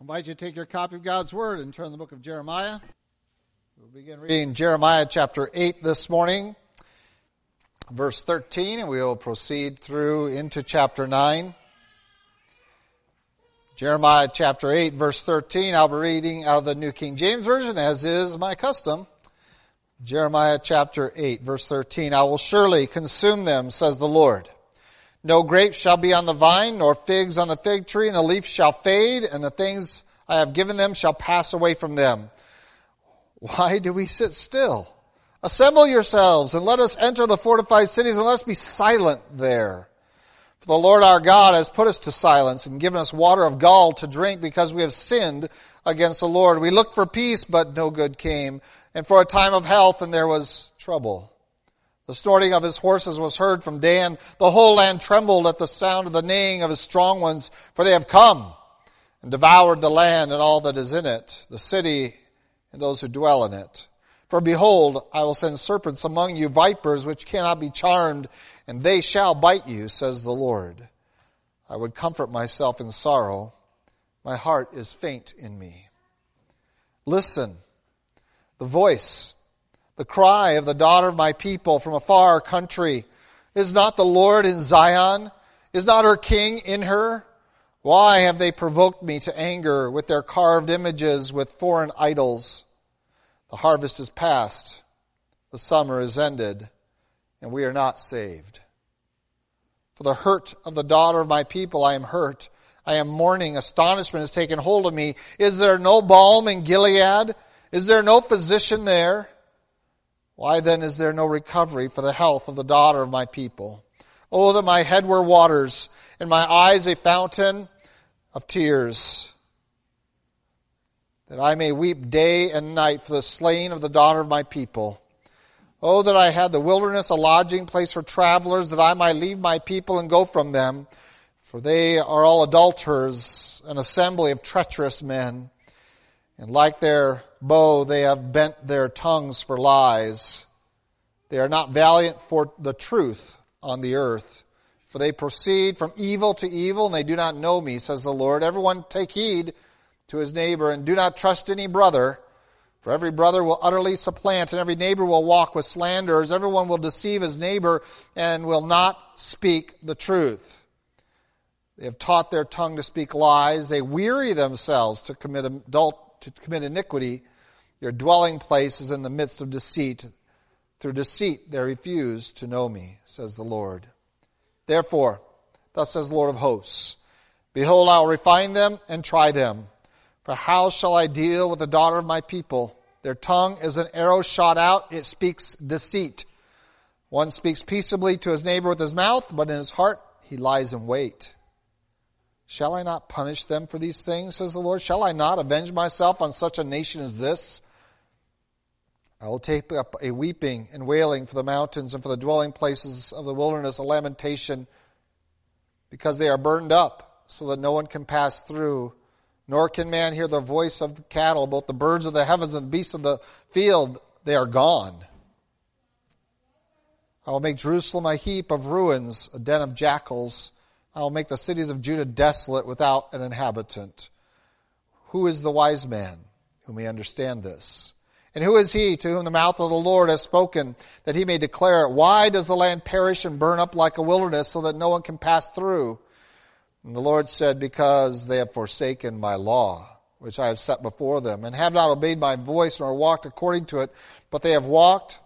I invite you to take your copy of God's Word and turn to the book of Jeremiah. We'll begin reading Jeremiah chapter 8 this morning, verse 13, and we will proceed through into chapter 9. Jeremiah chapter 8, verse 13, I'll be reading out of the New King James Version, as is my custom. Jeremiah chapter 8, verse 13, I will surely consume them, says the Lord. No grapes shall be on the vine, nor figs on the fig tree, and the leaf shall fade, and the things I have given them shall pass away from them. Why do we sit still? Assemble yourselves, and let us enter the fortified cities, and let us be silent there. For the Lord our God has put us to silence and given us water of gall to drink because we have sinned against the Lord. We looked for peace, but no good came, and for a time of health, and there was trouble. The snorting of his horses was heard from Dan. The whole land trembled at the sound of the neighing of his strong ones, for they have come and devoured the land and all that is in it, the city and those who dwell in it. For behold, I will send serpents among you, vipers which cannot be charmed, and they shall bite you, says the Lord. I would comfort myself in sorrow. My heart is faint in me. Listen, the voice the cry of the daughter of my people from a far country. Is not the Lord in Zion? Is not her king in her? Why have they provoked me to anger with their carved images, with foreign idols? The harvest is past, the summer is ended, and we are not saved. For the hurt of the daughter of my people I am hurt. I am mourning. Astonishment has taken hold of me. Is there no balm in Gilead? Is there no physician there? Why then is there no recovery for the health of the daughter of my people? Oh, that my head were waters, and my eyes a fountain of tears, that I may weep day and night for the slain of the daughter of my people. Oh, that I had the wilderness a lodging place for travelers, that I might leave my people and go from them, for they are all adulterers, an assembly of treacherous men. And like their bow, they have bent their tongues for lies. They are not valiant for the truth on the earth. For they proceed from evil to evil, and they do not know me, says the Lord. Everyone take heed to his neighbor, and do not trust any brother. For every brother will utterly supplant, and every neighbor will walk with slanderers. Everyone will deceive his neighbor, and will not speak the truth. They have taught their tongue to speak lies. They weary themselves to commit adult to commit iniquity. Your dwelling place is in the midst of deceit. Through deceit they refuse to know me, says the Lord. Therefore, thus says the Lord of hosts, Behold, I will refine them and try them. For how shall I deal with the daughter of my people? Their tongue is an arrow shot out, it speaks deceit. One speaks peaceably to his neighbor with his mouth, but in his heart he lies in wait. Shall I not punish them for these things, says the Lord? Shall I not avenge myself on such a nation as this? I will take up a weeping and wailing for the mountains and for the dwelling places of the wilderness, a lamentation, because they are burned up, so that no one can pass through. Nor can man hear the voice of the cattle, both the birds of the heavens and the beasts of the field, they are gone. I will make Jerusalem a heap of ruins, a den of jackals. I will make the cities of Judah desolate without an inhabitant. Who is the wise man who may understand this? And who is he to whom the mouth of the Lord has spoken that he may declare it? Why does the land perish and burn up like a wilderness so that no one can pass through? And the Lord said, Because they have forsaken my law, which I have set before them, and have not obeyed my voice nor walked according to it, but they have walked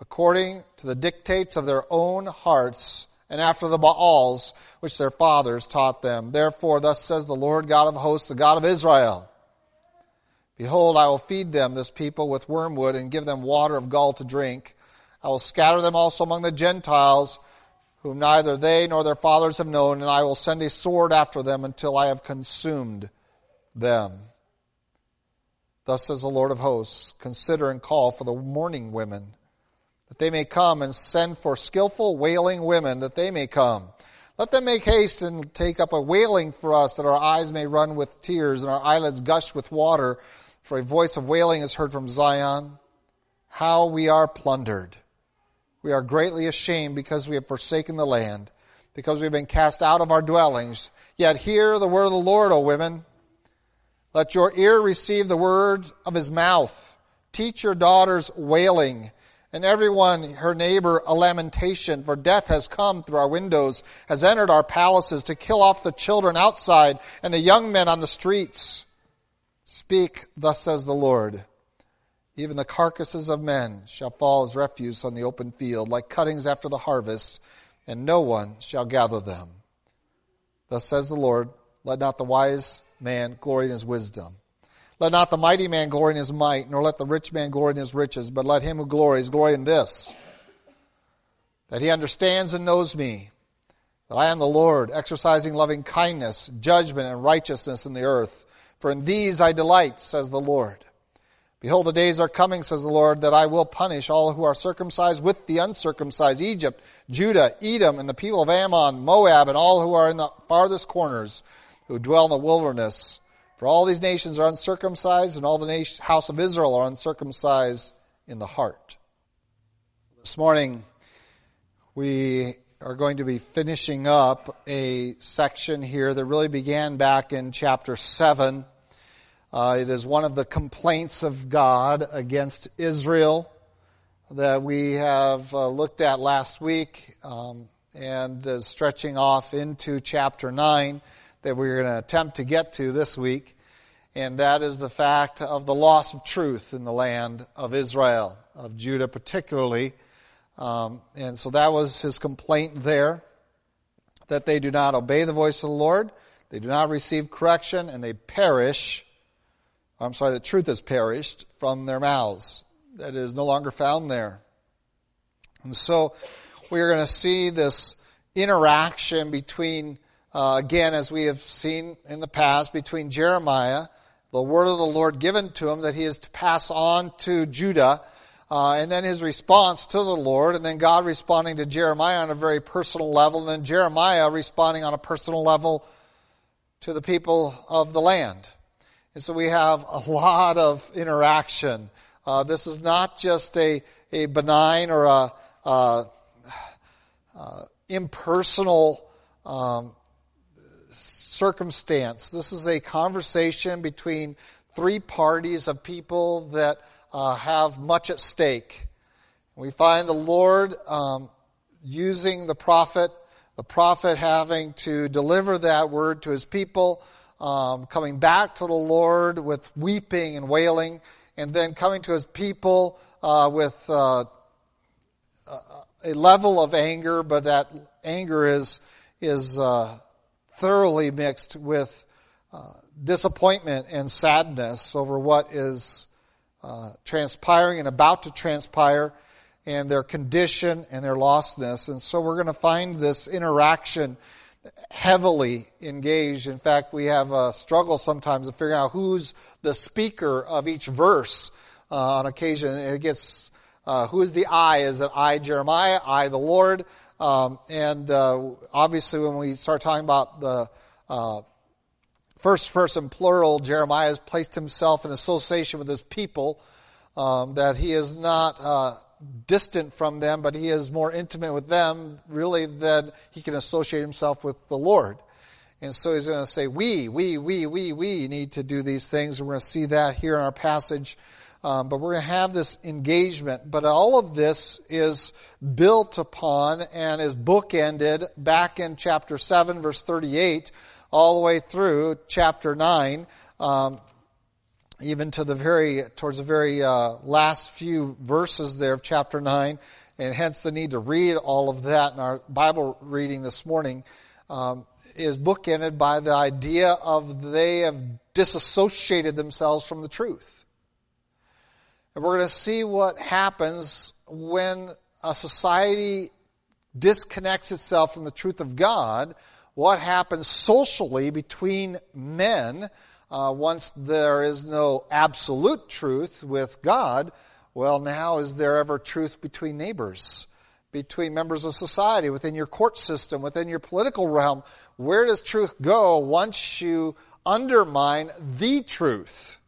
according to the dictates of their own hearts and after the Baals which their fathers taught them. Therefore, thus says the Lord God of hosts, the God of Israel Behold, I will feed them, this people, with wormwood, and give them water of gall to drink. I will scatter them also among the Gentiles, whom neither they nor their fathers have known, and I will send a sword after them until I have consumed them. Thus says the Lord of hosts Consider and call for the mourning women that they may come and send for skillful wailing women that they may come. Let them make haste and take up a wailing for us that our eyes may run with tears and our eyelids gush with water. For a voice of wailing is heard from Zion. How we are plundered. We are greatly ashamed because we have forsaken the land, because we have been cast out of our dwellings. Yet hear the word of the Lord, O women. Let your ear receive the word of his mouth. Teach your daughters wailing, and everyone, her neighbor, a lamentation, for death has come through our windows, has entered our palaces to kill off the children outside and the young men on the streets. Speak, thus says the Lord. Even the carcasses of men shall fall as refuse on the open field, like cuttings after the harvest, and no one shall gather them. Thus says the Lord, let not the wise man glory in his wisdom. Let not the mighty man glory in his might, nor let the rich man glory in his riches, but let him who glories glory in this, that he understands and knows me, that I am the Lord, exercising loving kindness, judgment, and righteousness in the earth. For in these I delight, says the Lord. Behold, the days are coming, says the Lord, that I will punish all who are circumcised with the uncircumcised, Egypt, Judah, Edom, and the people of Ammon, Moab, and all who are in the farthest corners, who dwell in the wilderness. For all these nations are uncircumcised, and all the nation, house of Israel are uncircumcised in the heart. This morning, we are going to be finishing up a section here that really began back in chapter 7 uh, it is one of the complaints of God against Israel that we have uh, looked at last week um, and uh, stretching off into chapter 9 that we're going to attempt to get to this week. And that is the fact of the loss of truth in the land of Israel, of Judah particularly. Um, and so that was his complaint there that they do not obey the voice of the Lord, they do not receive correction, and they perish I'm sorry, the truth has perished from their mouths, that it is no longer found there. And so we are going to see this interaction between, uh, again, as we have seen in the past, between Jeremiah, the word of the Lord given to him that he is to pass on to Judah, uh, and then his response to the Lord, and then God responding to Jeremiah on a very personal level, and then Jeremiah responding on a personal level to the people of the land. And so we have a lot of interaction. Uh, this is not just a, a benign or a, uh, uh, impersonal um, circumstance. This is a conversation between three parties of people that uh, have much at stake. We find the Lord um, using the prophet, the prophet having to deliver that word to his people um, coming back to the Lord with weeping and wailing, and then coming to his people uh, with uh, a level of anger, but that anger is is uh, thoroughly mixed with uh, disappointment and sadness over what is uh, transpiring and about to transpire, and their condition and their lostness. And so we're going to find this interaction heavily engaged. In fact, we have a struggle sometimes of figuring out who's the speaker of each verse uh, on occasion. It gets uh, who is the I? Is it I, Jeremiah? I, the Lord? Um, and uh, obviously, when we start talking about the uh, first person plural, Jeremiah has placed himself in association with his people, um, that he is not uh, distant from them, but he is more intimate with them, really, than he can associate himself with the Lord. And so he's going to say, We, we, we, we, we need to do these things. And we're going to see that here in our passage. Um, but we're going to have this engagement. But all of this is built upon and is bookended back in chapter 7, verse 38, all the way through chapter 9. Um, even to the very towards the very uh, last few verses there of chapter 9 and hence the need to read all of that in our bible reading this morning um, is bookended by the idea of they have disassociated themselves from the truth. And we're going to see what happens when a society disconnects itself from the truth of god what happens socially between men uh, once there is no absolute truth with God, well, now is there ever truth between neighbors, between members of society, within your court system, within your political realm? Where does truth go once you undermine the truth?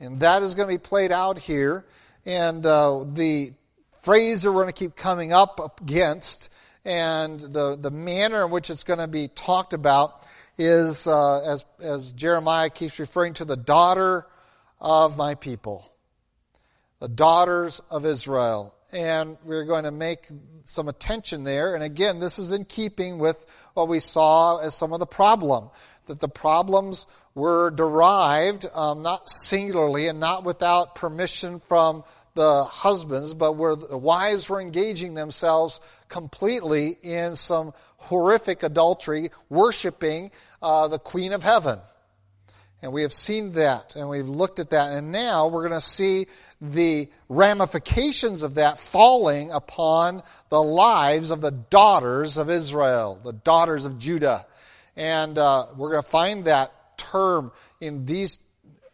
And that is going to be played out here. And uh, the phrase that we're going to keep coming up against and the, the manner in which it's going to be talked about is, uh, as, as Jeremiah keeps referring to, the daughter of my people, the daughters of Israel. And we're going to make some attention there. And again, this is in keeping with what we saw as some of the problem, that the problems were derived um, not singularly and not without permission from the husbands, but where the wives were engaging themselves completely in some horrific adultery, worshiping uh, the Queen of Heaven. And we have seen that, and we've looked at that, and now we're going to see the ramifications of that falling upon the lives of the daughters of Israel, the daughters of Judah. And uh, we're going to find that term in these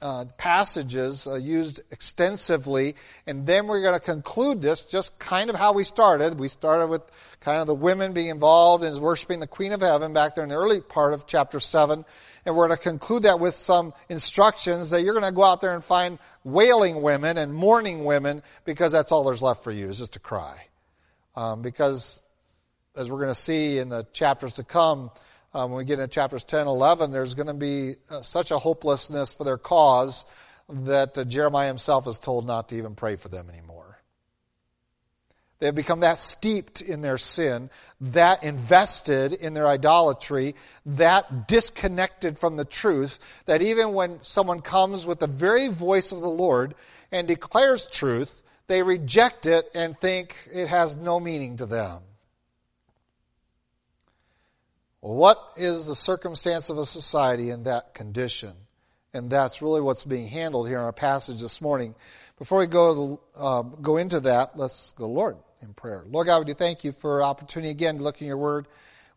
uh, passages uh, used extensively, and then we're going to conclude this just kind of how we started. We started with kind of the women being involved in worshiping the Queen of Heaven back there in the early part of chapter 7. And we're going to conclude that with some instructions that you're going to go out there and find wailing women and mourning women because that's all there's left for you is just to cry. Um, because, as we're going to see in the chapters to come, um, when we get into chapters 10 11, there's going to be uh, such a hopelessness for their cause that uh, Jeremiah himself is told not to even pray for them anymore. They have become that steeped in their sin, that invested in their idolatry, that disconnected from the truth, that even when someone comes with the very voice of the Lord and declares truth, they reject it and think it has no meaning to them. What is the circumstance of a society in that condition? And that's really what's being handled here in our passage this morning. Before we go, uh, go into that, let's go, Lord, in prayer. Lord God, we do thank you for opportunity again to look in your word.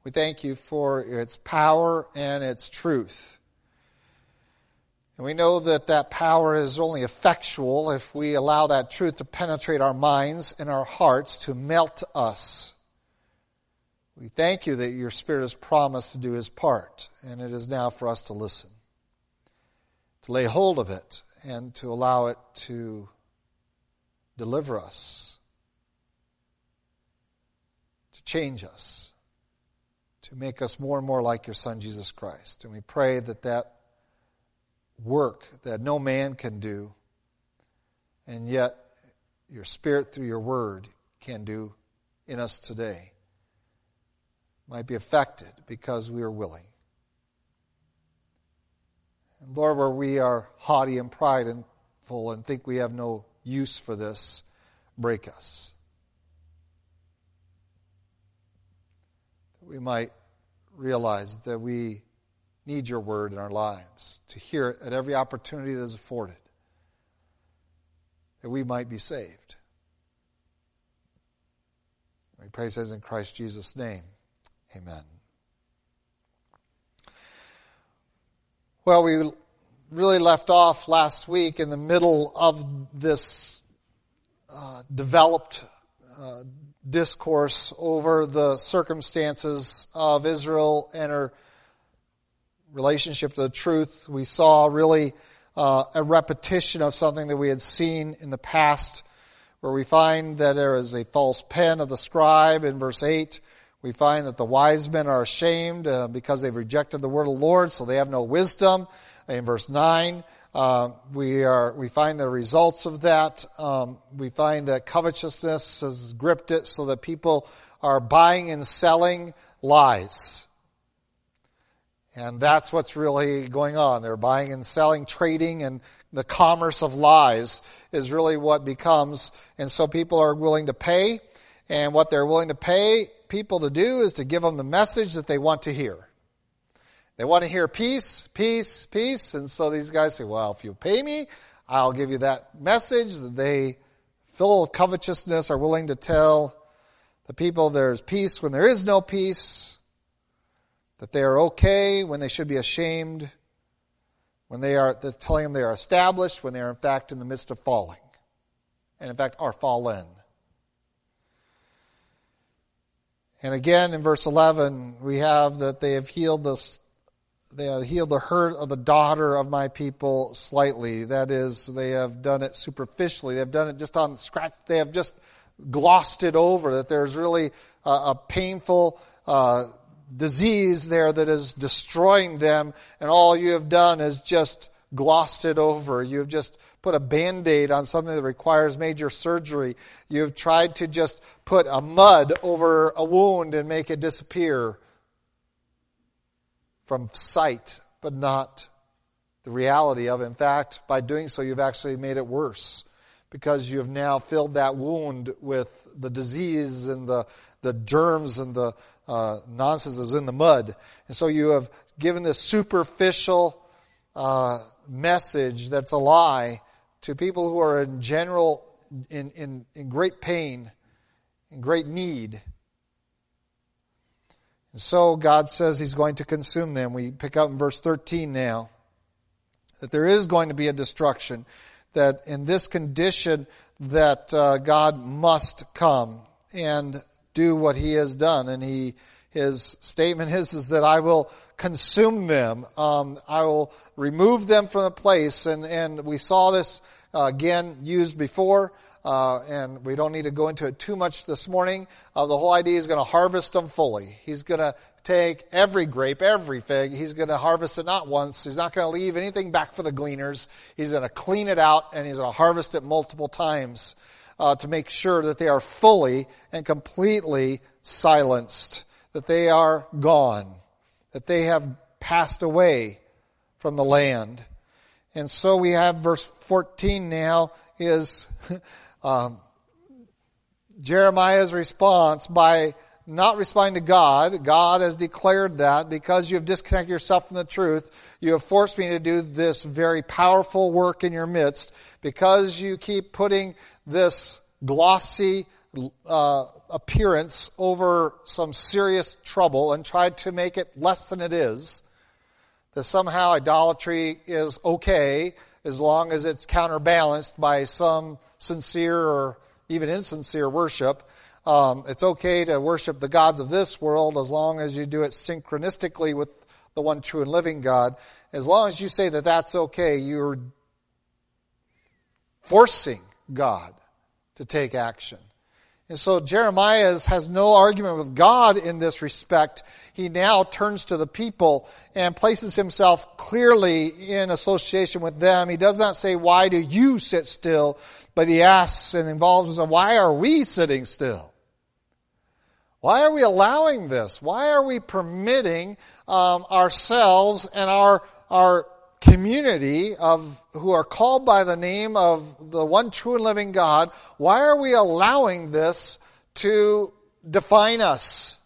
We thank you for its power and its truth. And we know that that power is only effectual if we allow that truth to penetrate our minds and our hearts to melt us we thank you that your Spirit has promised to do his part, and it is now for us to listen, to lay hold of it, and to allow it to deliver us, to change us, to make us more and more like your Son, Jesus Christ. And we pray that that work that no man can do, and yet your Spirit through your Word can do in us today might be affected because we are willing. And Lord, where we are haughty and prideful and think we have no use for this, break us. That we might realize that we need your word in our lives, to hear it at every opportunity that is afforded, that we might be saved. We pray this in Christ Jesus' name. Amen. Well, we really left off last week in the middle of this uh, developed uh, discourse over the circumstances of Israel and her relationship to the truth. We saw really uh, a repetition of something that we had seen in the past, where we find that there is a false pen of the scribe in verse 8 we find that the wise men are ashamed uh, because they've rejected the word of the Lord, so they have no wisdom. In verse 9, uh, we, are, we find the results of that. Um, we find that covetousness has gripped it so that people are buying and selling lies. And that's what's really going on. They're buying and selling, trading, and the commerce of lies is really what becomes. And so people are willing to pay, and what they're willing to pay people to do is to give them the message that they want to hear. They want to hear peace, peace, peace. And so these guys say, well, if you pay me, I'll give you that message that they, full of covetousness, are willing to tell the people there's peace when there is no peace, that they are okay when they should be ashamed, when they are telling them they are established, when they are in fact in the midst of falling, and in fact are fallen. And again in verse 11, we have that they have healed the, they have healed the hurt of the daughter of my people slightly. That is, they have done it superficially. They've done it just on scratch. They have just glossed it over. That there's really a, a painful uh, disease there that is destroying them, and all you have done is just glossed it over. You have just put a band aid on something that requires major surgery. You have tried to just put a mud over a wound and make it disappear from sight, but not the reality of it. In fact, by doing so, you've actually made it worse because you have now filled that wound with the disease and the, the germs and the uh, nonsense that's in the mud. And so you have given this superficial uh, message that's a lie to people who are in general in, in, in great pain, in great need. And so God says He's going to consume them. We pick up in verse 13 now that there is going to be a destruction, that in this condition that uh, God must come and do what He has done. And He his statement is, is that I will consume them. Um, I will remove them from the place. And, and we saw this uh, again used before. Uh, and we don't need to go into it too much this morning. Uh, the whole idea is going to harvest them fully. He's going to take every grape, every fig. He's going to harvest it not once. He's not going to leave anything back for the gleaners. He's going to clean it out and he's going to harvest it multiple times uh, to make sure that they are fully and completely silenced that they are gone, that they have passed away from the land. And so we have verse 14 now is um, Jeremiah's response by not responding to God. God has declared that because you have disconnected yourself from the truth, you have forced me to do this very powerful work in your midst because you keep putting this glossy uh, appearance over some serious trouble and tried to make it less than it is. That somehow idolatry is okay as long as it's counterbalanced by some sincere or even insincere worship. Um, it's okay to worship the gods of this world as long as you do it synchronistically with the one true and living God. As long as you say that that's okay, you're forcing God to take action. And so Jeremiah has no argument with God in this respect. He now turns to the people and places himself clearly in association with them. He does not say, Why do you sit still? But he asks and involves himself, Why are we sitting still? Why are we allowing this? Why are we permitting um, ourselves and our, our community of who are called by the name of the one true and living God, why are we allowing this to define us?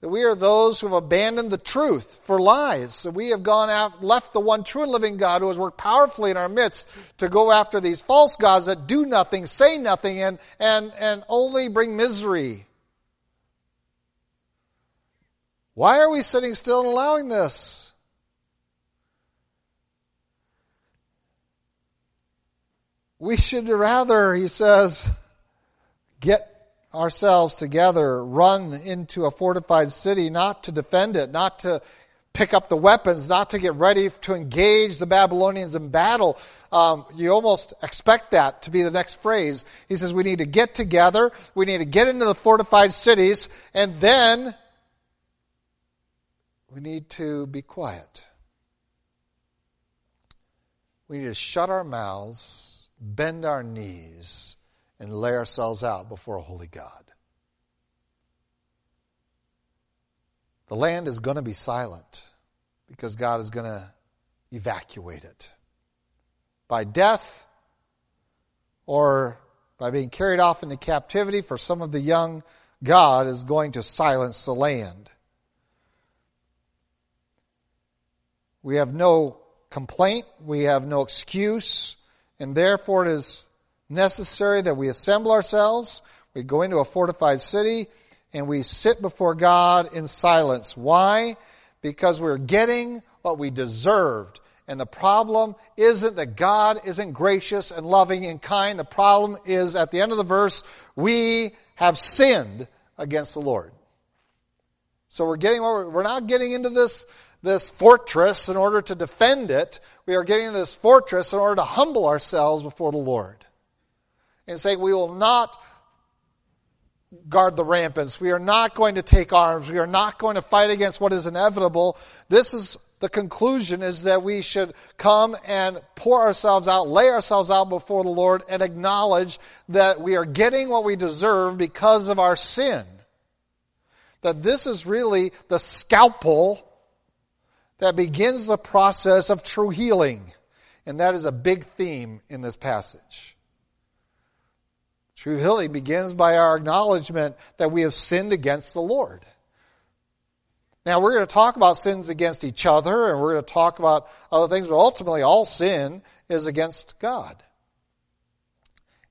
That we are those who have abandoned the truth for lies. That we have gone out, left the one true and living God who has worked powerfully in our midst to go after these false gods that do nothing, say nothing, and, and, and only bring misery. Why are we sitting still and allowing this? We should rather, he says, get ourselves together, run into a fortified city, not to defend it, not to pick up the weapons, not to get ready to engage the Babylonians in battle. Um, you almost expect that to be the next phrase. He says we need to get together, we need to get into the fortified cities, and then we need to be quiet. We need to shut our mouths bend our knees, and lay ourselves out before a holy God. The land is going to be silent because God is going to evacuate it by death or by being carried off into captivity for some of the young. God is going to silence the land. We have no complaint, we have no excuse and therefore it is necessary that we assemble ourselves, we go into a fortified city, and we sit before God in silence. Why? Because we're getting what we deserved. And the problem isn't that God isn't gracious and loving and kind. The problem is at the end of the verse, we have sinned against the Lord. So we're getting, we're not getting into this this fortress in order to defend it. We are getting this fortress in order to humble ourselves before the Lord and say, We will not guard the ramparts. We are not going to take arms. We are not going to fight against what is inevitable. This is the conclusion is that we should come and pour ourselves out, lay ourselves out before the Lord, and acknowledge that we are getting what we deserve because of our sin. That this is really the scalpel that begins the process of true healing. And that is a big theme in this passage. True healing begins by our acknowledgement that we have sinned against the Lord. Now, we're going to talk about sins against each other and we're going to talk about other things, but ultimately, all sin is against God.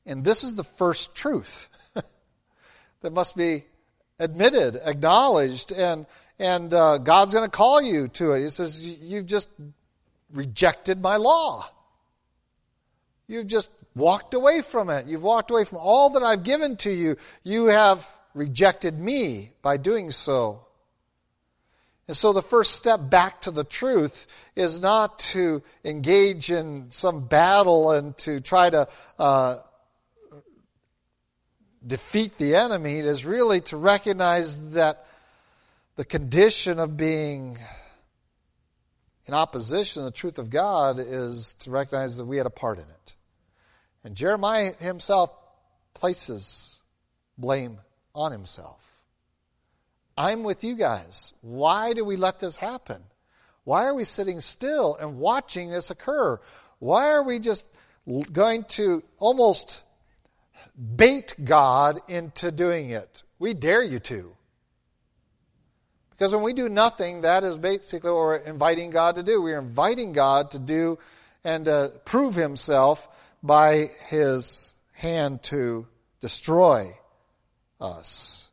And this is the first truth that must be admitted, acknowledged, and, and uh, God's going to call you to it. He says, You've just rejected my law. You've just walked away from it. You've walked away from all that I've given to you. You have rejected me by doing so. And so the first step back to the truth is not to engage in some battle and to try to uh, defeat the enemy. It is really to recognize that the condition of being in opposition to the truth of God is to recognize that we had a part in it. And Jeremiah himself places blame on himself. I'm with you guys. Why do we let this happen? Why are we sitting still and watching this occur? Why are we just going to almost bait God into doing it? We dare you to. Because when we do nothing, that is basically what we're inviting God to do. We're inviting God to do and uh, prove himself by his hand to destroy us.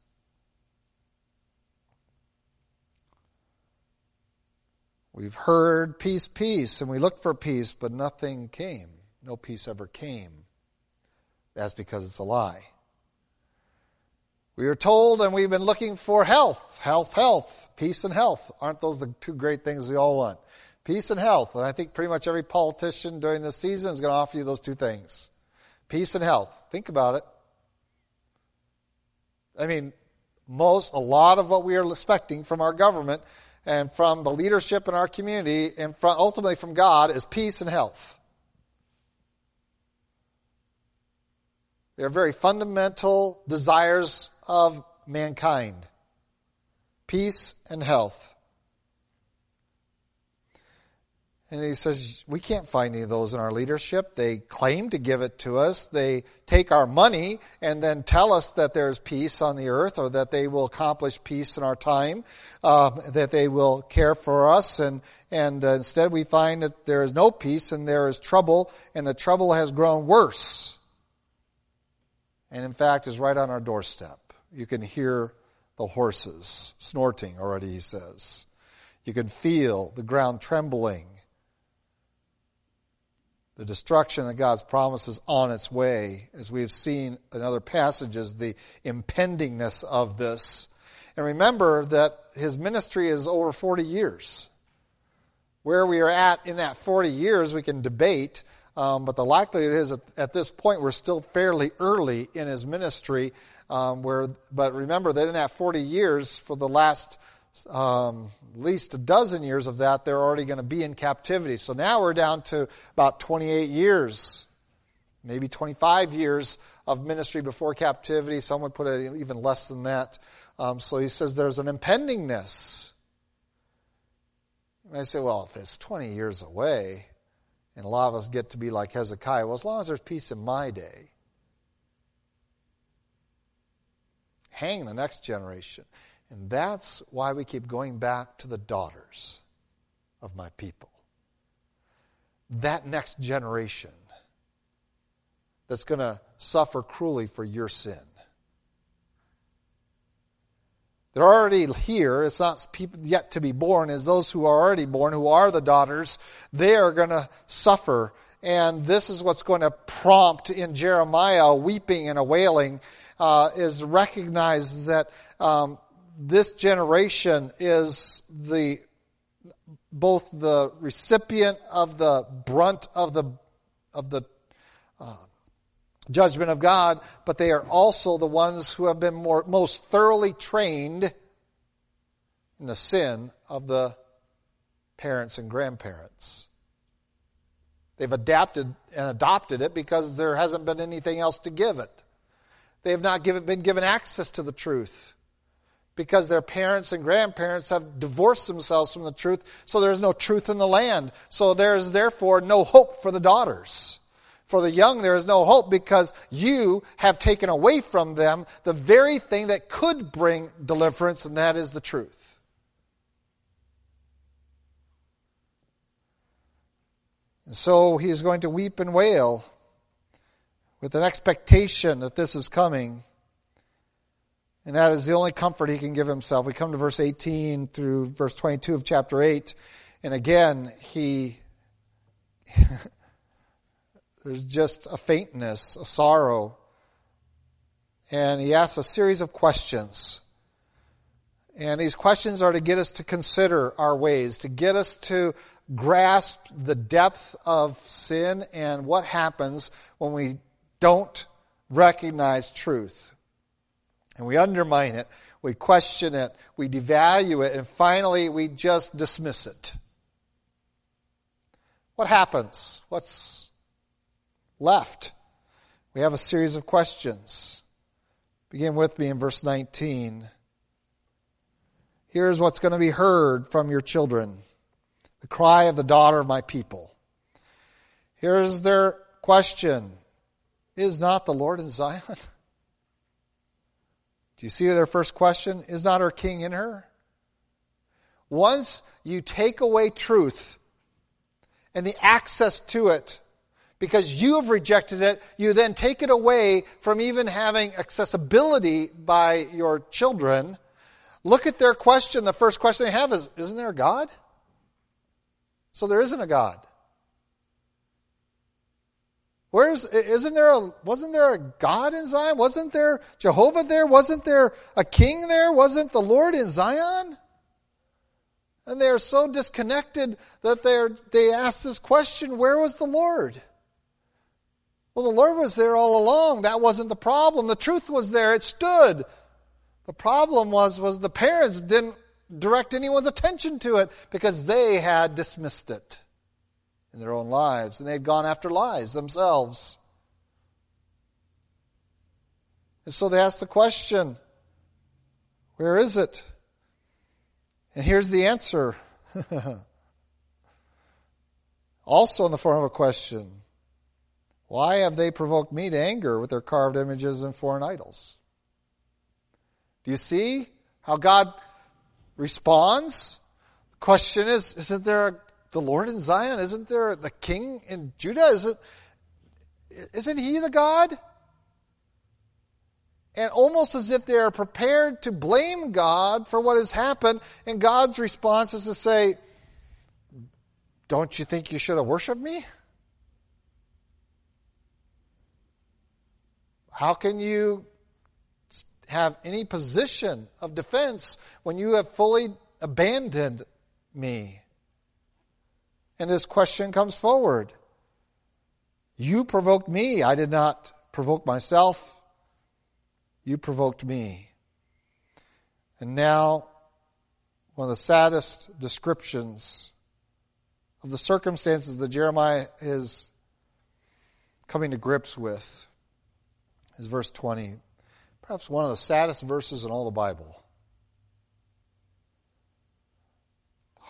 We've heard peace, peace, and we looked for peace, but nothing came. No peace ever came. That's because it's a lie. We are told, and we've been looking for health, health, health, peace and health. Aren't those the two great things we all want? Peace and health. And I think pretty much every politician during this season is going to offer you those two things peace and health. Think about it. I mean, most, a lot of what we are expecting from our government and from the leadership in our community and from, ultimately from God is peace and health. They're very fundamental desires of mankind peace and health. And he says, We can't find any of those in our leadership. They claim to give it to us. They take our money and then tell us that there's peace on the earth or that they will accomplish peace in our time, uh, that they will care for us. And, and uh, instead, we find that there is no peace and there is trouble, and the trouble has grown worse. And in fact, is right on our doorstep. You can hear the horses snorting already, he says. You can feel the ground trembling the destruction that God's promises on its way, as we have seen in other passages, the impendingness of this. And remember that his ministry is over 40 years. Where we are at in that 40 years, we can debate, um, but the likelihood is at, at, this point we're still fairly early in his ministry. Um, where, but remember that in that 40 years, for the last um, least a dozen years of that, they're already going to be in captivity. So now we're down to about 28 years, maybe 25 years of ministry before captivity. Some would put it even less than that. Um, so he says there's an impendingness. And I say, well, if it's 20 years away, and a lot of us get to be like Hezekiah, well, as long as there's peace in my day, hang the next generation. And that's why we keep going back to the daughters of my people. That next generation that's going to suffer cruelly for your sin. They're already here. It's not yet to be born. As those who are already born, who are the daughters, they are going to suffer. And this is what's going to prompt in Jeremiah weeping and a wailing, uh, is recognize that um, this generation is the both the recipient of the brunt of the of the uh, judgment of God, but they are also the ones who have been more, most thoroughly trained in the sin of the parents and grandparents. They've adapted and adopted it because there hasn't been anything else to give it. They have not given, been given access to the truth because their parents and grandparents have divorced themselves from the truth, so there's no truth in the land. So there's therefore no hope for the daughters. For the young, there is no hope because you have taken away from them the very thing that could bring deliverance, and that is the truth. And so he is going to weep and wail with an expectation that this is coming. And that is the only comfort he can give himself. We come to verse 18 through verse 22 of chapter 8. And again, he. there's just a faintness, a sorrow. And he asks a series of questions. And these questions are to get us to consider our ways, to get us to grasp the depth of sin and what happens when we don't recognize truth and we undermine it, we question it, we devalue it, and finally we just dismiss it. What happens? What's left? We have a series of questions. Begin with me in verse 19. Here's what's going to be heard from your children the cry of the daughter of my people. Here's their question Is not the Lord in Zion? Do you see their first question? Is not our king in her? Once you take away truth and the access to it, because you have rejected it, you then take it away from even having accessibility by your children. Look at their question. The first question they have is Isn't there a God? So there isn't a God. Where's isn't there a wasn't there a God in Zion? Wasn't there Jehovah there? Wasn't there a king there? Wasn't the Lord in Zion? And they are so disconnected that they they ask this question, where was the Lord? Well, the Lord was there all along. That wasn't the problem. The truth was there. It stood. The problem was was the parents didn't direct anyone's attention to it because they had dismissed it in their own lives, and they had gone after lies themselves. And so they asked the question where is it? And here's the answer. also in the form of a question Why have they provoked me to anger with their carved images and foreign idols? Do you see how God responds? The question is Isn't there a the Lord in Zion? Isn't there the king in Judah? Isn't, isn't he the God? And almost as if they are prepared to blame God for what has happened, and God's response is to say, Don't you think you should have worshiped me? How can you have any position of defense when you have fully abandoned me? And this question comes forward You provoked me. I did not provoke myself. You provoked me. And now, one of the saddest descriptions of the circumstances that Jeremiah is coming to grips with is verse 20. Perhaps one of the saddest verses in all the Bible.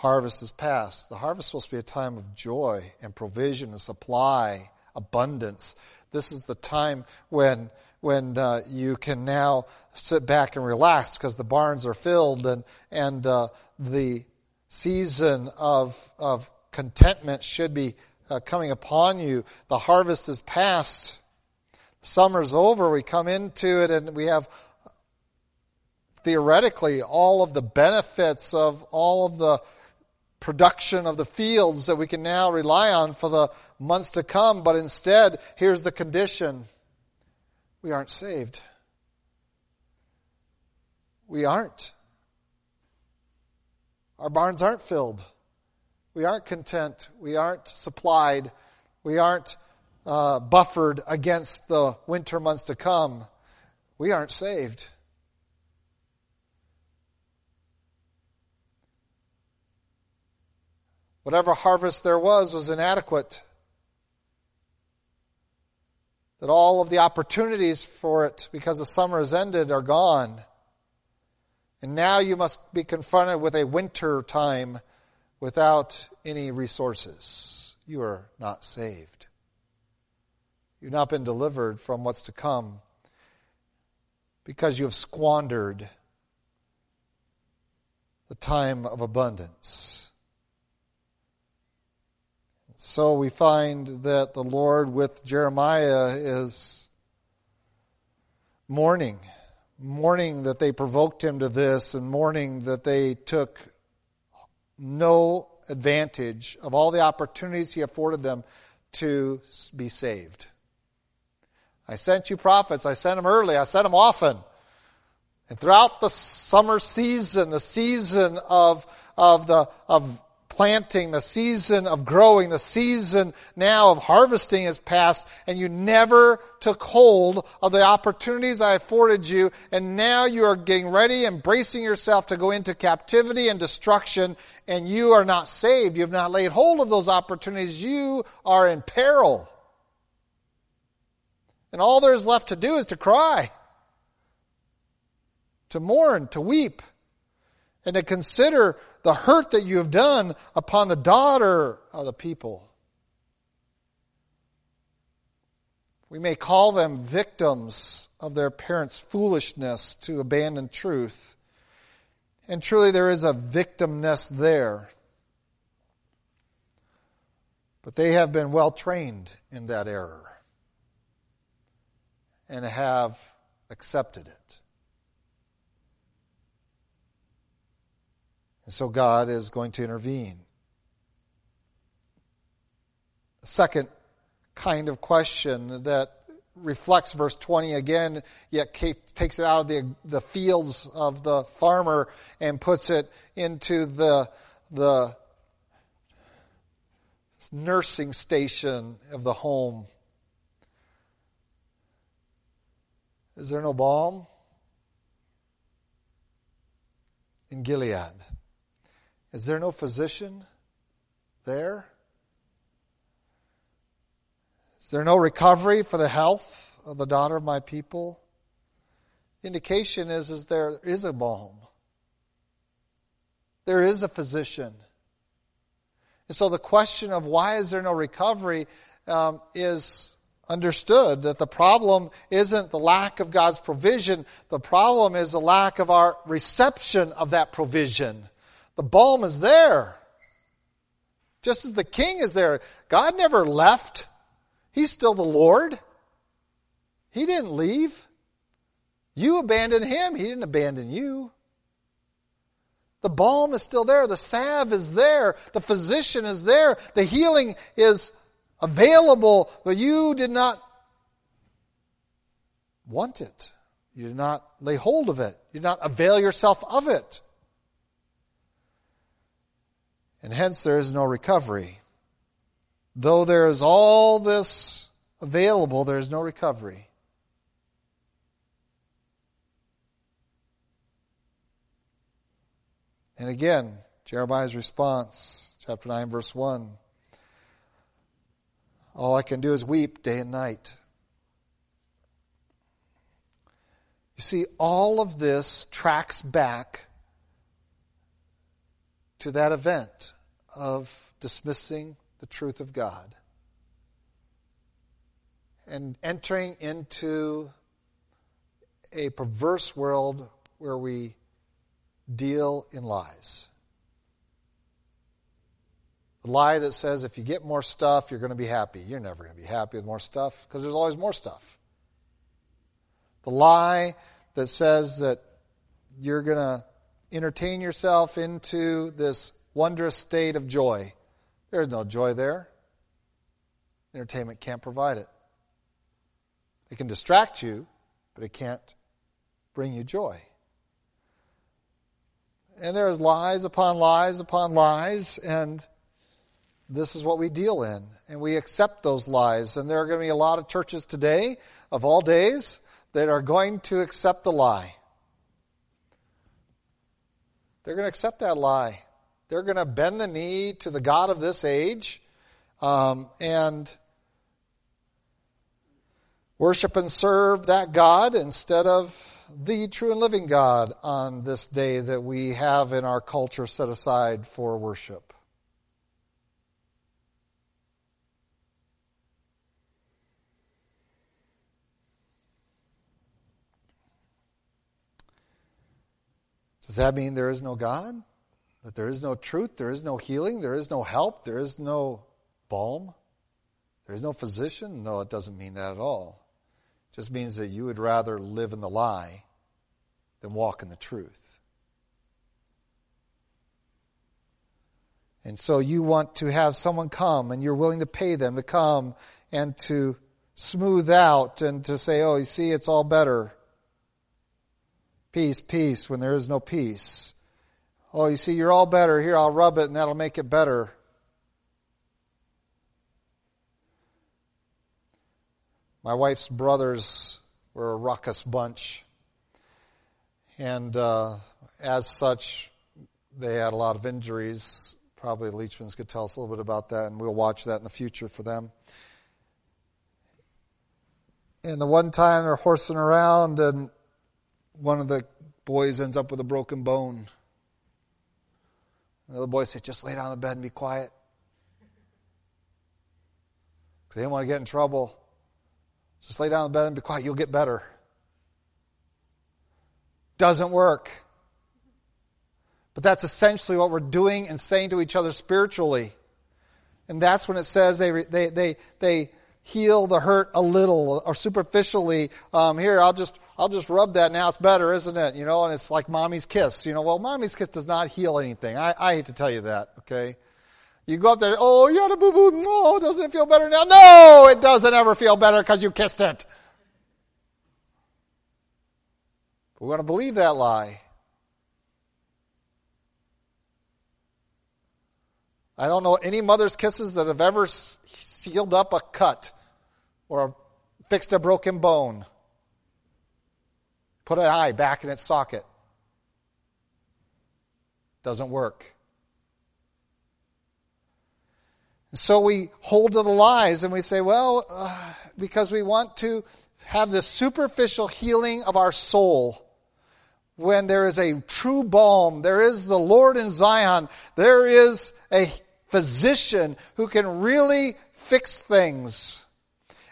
harvest is past. The harvest is supposed to be a time of joy and provision and supply, abundance. This is the time when when uh, you can now sit back and relax because the barns are filled and and uh, the season of of contentment should be uh, coming upon you. The harvest is past. Summer's over. We come into it and we have theoretically all of the benefits of all of the production of the fields that we can now rely on for the months to come, but instead, here's the condition we aren't saved. We aren't. Our barns aren't filled. We aren't content. We aren't supplied. We aren't uh, buffered against the winter months to come, we aren't saved. Whatever harvest there was was inadequate. That all of the opportunities for it, because the summer has ended, are gone. And now you must be confronted with a winter time without any resources. You are not saved. You've not been delivered from what's to come because you have squandered the time of abundance. So we find that the Lord with Jeremiah is mourning, mourning that they provoked him to this, and mourning that they took no advantage of all the opportunities he afforded them to be saved. I sent you prophets. I sent them early. I sent them often. And throughout the summer season, the season of, of, the, of planting, the season of growing, the season now of harvesting has passed, and you never took hold of the opportunities I afforded you, and now you are getting ready, embracing yourself to go into captivity and destruction, and you are not saved. You have not laid hold of those opportunities. You are in peril. And all there is left to do is to cry, to mourn, to weep, and to consider the hurt that you have done upon the daughter of the people. We may call them victims of their parents' foolishness to abandon truth. And truly, there is a victimness there. But they have been well trained in that error and have accepted it. And so God is going to intervene. A second kind of question that reflects verse 20 again, yet takes it out of the, the fields of the farmer and puts it into the, the nursing station of the home. Is there no balm in Gilead? Is there no physician there? Is there no recovery for the health of the daughter of my people? The indication is, is there is a balm. There is a physician. And so the question of why is there no recovery um, is understood that the problem isn't the lack of God's provision, the problem is the lack of our reception of that provision. The balm is there. Just as the king is there. God never left. He's still the Lord. He didn't leave. You abandoned him. He didn't abandon you. The balm is still there. The salve is there. The physician is there. The healing is available, but you did not want it. You did not lay hold of it. You did not avail yourself of it and hence there is no recovery. Though there is all this available, there is no recovery. And again, Jeremiah's response, chapter 9, verse 1 All I can do is weep day and night. You see, all of this tracks back to that event of dismissing the truth of God and entering into a perverse world where we deal in lies. The lie that says if you get more stuff, you're going to be happy. You're never going to be happy with more stuff because there's always more stuff. The lie that says that you're going to entertain yourself into this wondrous state of joy. There's no joy there. Entertainment can't provide it. It can distract you, but it can't bring you joy. And there's lies upon lies upon lies, and this is what we deal in, and we accept those lies. And there are going to be a lot of churches today, of all days, that are going to accept the lie. They're going to accept that lie. They're going to bend the knee to the God of this age um, and worship and serve that God instead of the true and living God on this day that we have in our culture set aside for worship. Does that mean there is no God? That there is no truth, there is no healing, there is no help, there is no balm? There is no physician? No, it doesn't mean that at all. It just means that you would rather live in the lie than walk in the truth. And so you want to have someone come and you're willing to pay them to come and to smooth out and to say, oh, you see, it's all better. Peace, peace, when there is no peace. Oh, you see, you're all better. Here, I'll rub it and that'll make it better. My wife's brothers were a ruckus bunch. And uh, as such, they had a lot of injuries. Probably the Leachmans could tell us a little bit about that, and we'll watch that in the future for them. And the one time they're horsing around, and one of the boys ends up with a broken bone. And the other boy said, Just lay down on the bed and be quiet. Because they didn't want to get in trouble. Just lay down in bed and be quiet. You'll get better. Doesn't work. But that's essentially what we're doing and saying to each other spiritually. And that's when it says they, they, they, they heal the hurt a little or superficially. Um, here, I'll just I'll just rub that now. It's better, isn't it? You know, and it's like mommy's kiss. You know, well, mommy's kiss does not heal anything. I, I hate to tell you that. Okay, you go up there. Oh, you had a boo boo. Oh, doesn't it feel better now? No, it doesn't ever feel better because you kissed it. We want to believe that lie. I don't know any mother's kisses that have ever sealed up a cut or fixed a broken bone. Put an eye back in its socket. Doesn't work. So we hold to the lies and we say, well, uh, because we want to have this superficial healing of our soul. When there is a true balm, there is the Lord in Zion, there is a physician who can really fix things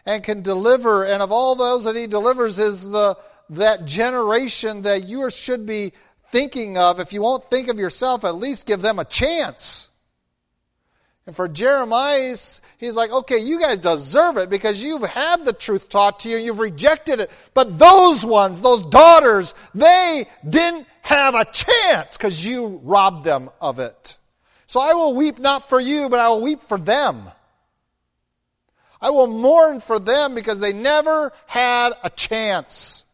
and can deliver. And of all those that he delivers is the that generation that you should be thinking of. If you won't think of yourself, at least give them a chance. And for Jeremiah, he's like, okay, you guys deserve it because you've had the truth taught to you and you've rejected it. But those ones, those daughters, they didn't have a chance because you robbed them of it. So I will weep not for you, but I will weep for them. I will mourn for them because they never had a chance.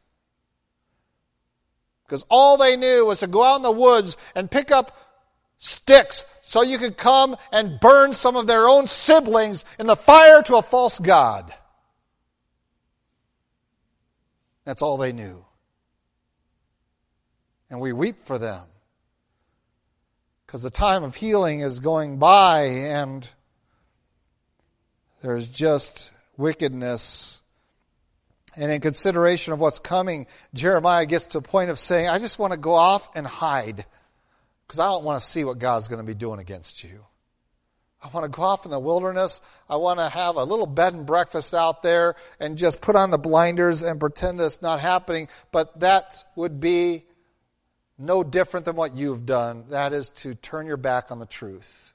Because all they knew was to go out in the woods and pick up sticks so you could come and burn some of their own siblings in the fire to a false god. That's all they knew. And we weep for them because the time of healing is going by and there's just wickedness and in consideration of what's coming, Jeremiah gets to a point of saying, I just want to go off and hide because I don't want to see what God's going to be doing against you. I want to go off in the wilderness. I want to have a little bed and breakfast out there and just put on the blinders and pretend it's not happening. But that would be no different than what you've done. That is to turn your back on the truth.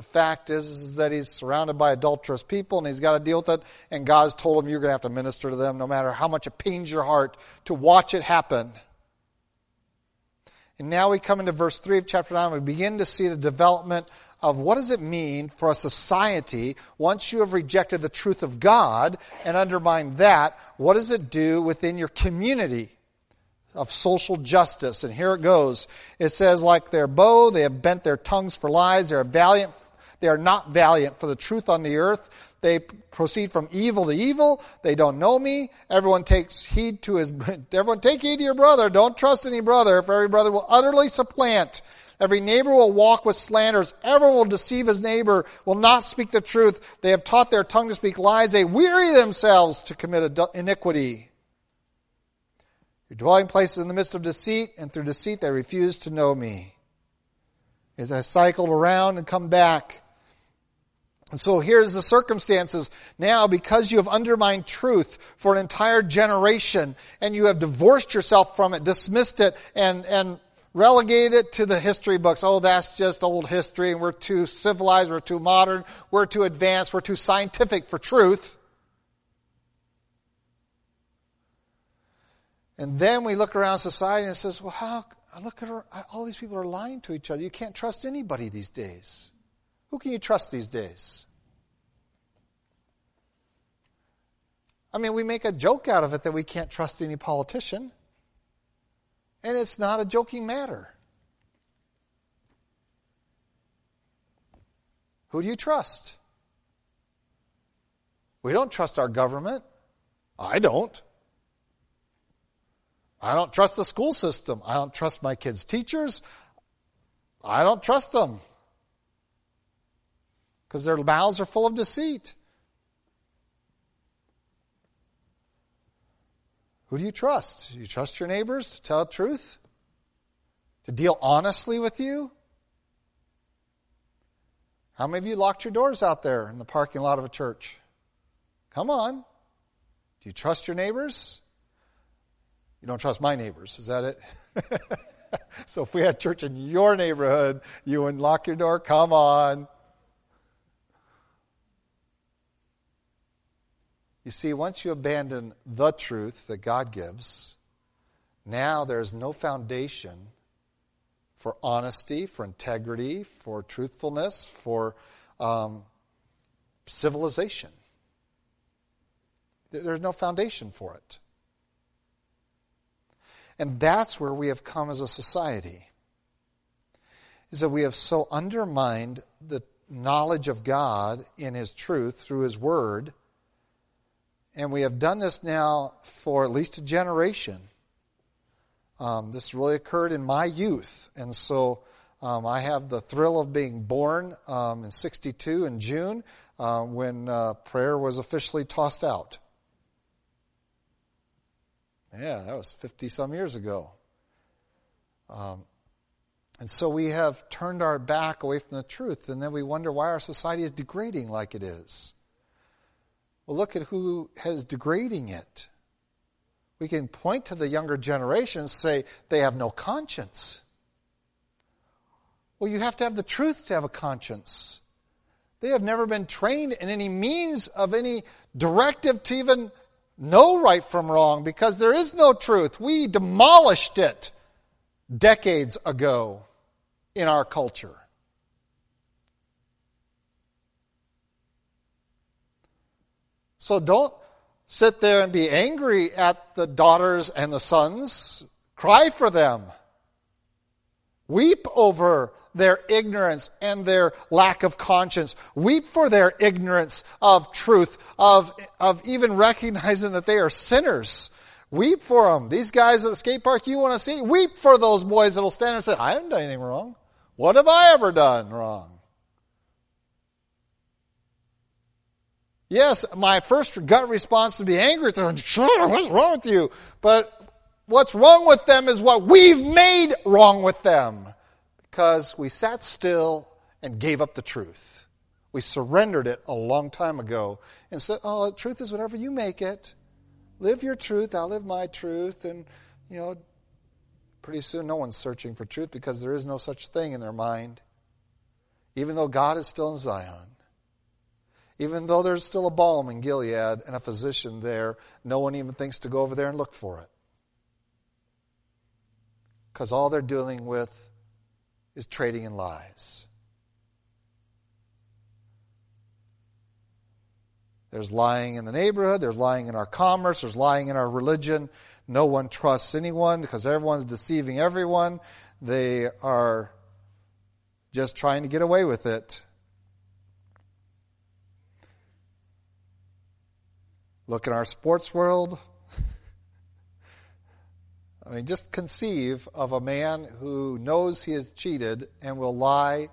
The fact is, is that he's surrounded by adulterous people and he's got to deal with it. And God's told him you're going to have to minister to them no matter how much it pains your heart to watch it happen. And now we come into verse 3 of chapter 9. We begin to see the development of what does it mean for a society once you have rejected the truth of God and undermined that, what does it do within your community? of social justice. And here it goes. It says, like their bow, they have bent their tongues for lies. They're valiant They are not valiant for the truth on the earth. They proceed from evil to evil. They don't know me. Everyone takes heed to his, everyone take heed to your brother. Don't trust any brother, for every brother will utterly supplant. Every neighbor will walk with slanders. Everyone will deceive his neighbor, will not speak the truth. They have taught their tongue to speak lies. They weary themselves to commit iniquity. Your dwelling place is in the midst of deceit, and through deceit they refuse to know me. As I cycled around and come back, and so here's the circumstances. Now, because you have undermined truth for an entire generation and you have divorced yourself from it, dismissed it, and, and relegated it to the history books. Oh, that's just old history and we're too civilized, we're too modern, we're too advanced, we're too scientific for truth. And then we look around society and says, well, how, look at her, all these people are lying to each other. You can't trust anybody these days. Who can you trust these days? I mean, we make a joke out of it that we can't trust any politician. And it's not a joking matter. Who do you trust? We don't trust our government. I don't. I don't trust the school system. I don't trust my kids' teachers. I don't trust them because their mouths are full of deceit. Who do you trust? You trust your neighbors to tell the truth? To deal honestly with you? How many of you locked your doors out there in the parking lot of a church? Come on. Do you trust your neighbors? You don't trust my neighbors, is that it? so if we had church in your neighborhood, you wouldn't lock your door? Come on. You see, once you abandon the truth that God gives, now there's no foundation for honesty, for integrity, for truthfulness, for um, civilization. There's no foundation for it. And that's where we have come as a society. Is that we have so undermined the knowledge of God in His truth through His Word and we have done this now for at least a generation. Um, this really occurred in my youth, and so um, I have the thrill of being born um, in 62 in June uh, when uh, prayer was officially tossed out. Yeah, that was 50 some years ago. Um, and so we have turned our back away from the truth, and then we wonder why our society is degrading like it is. Well, look at who has degrading it. We can point to the younger generation and say they have no conscience. Well, you have to have the truth to have a conscience. They have never been trained in any means of any directive to even know right from wrong because there is no truth. We demolished it decades ago in our culture. So don't sit there and be angry at the daughters and the sons. Cry for them. Weep over their ignorance and their lack of conscience. Weep for their ignorance of truth, of, of even recognizing that they are sinners. Weep for them. These guys at the skate park you want to see, weep for those boys that'll stand and say, I haven't done anything wrong. What have I ever done wrong? Yes, my first gut response to be angry at them. Sure, what's wrong with you? But what's wrong with them is what we've made wrong with them. Because we sat still and gave up the truth. We surrendered it a long time ago and said, oh, the truth is whatever you make it. Live your truth, I'll live my truth. And, you know, pretty soon no one's searching for truth because there is no such thing in their mind. Even though God is still in Zion. Even though there's still a balm in Gilead and a physician there, no one even thinks to go over there and look for it. Because all they're dealing with is trading in lies. There's lying in the neighborhood, there's lying in our commerce, there's lying in our religion. No one trusts anyone because everyone's deceiving everyone. They are just trying to get away with it. Look in our sports world. I mean, just conceive of a man who knows he has cheated and will lie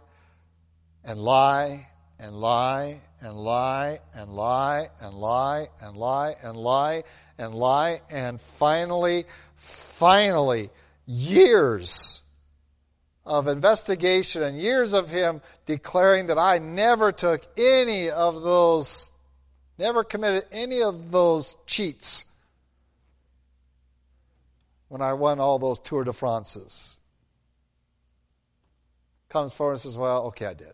and lie and lie and lie and lie and lie and lie and lie and lie and finally, finally, years of investigation and years of him declaring that I never took any of those, never committed any of those cheats when I won all those Tour de France's. Comes forward and says, Well, okay, I did.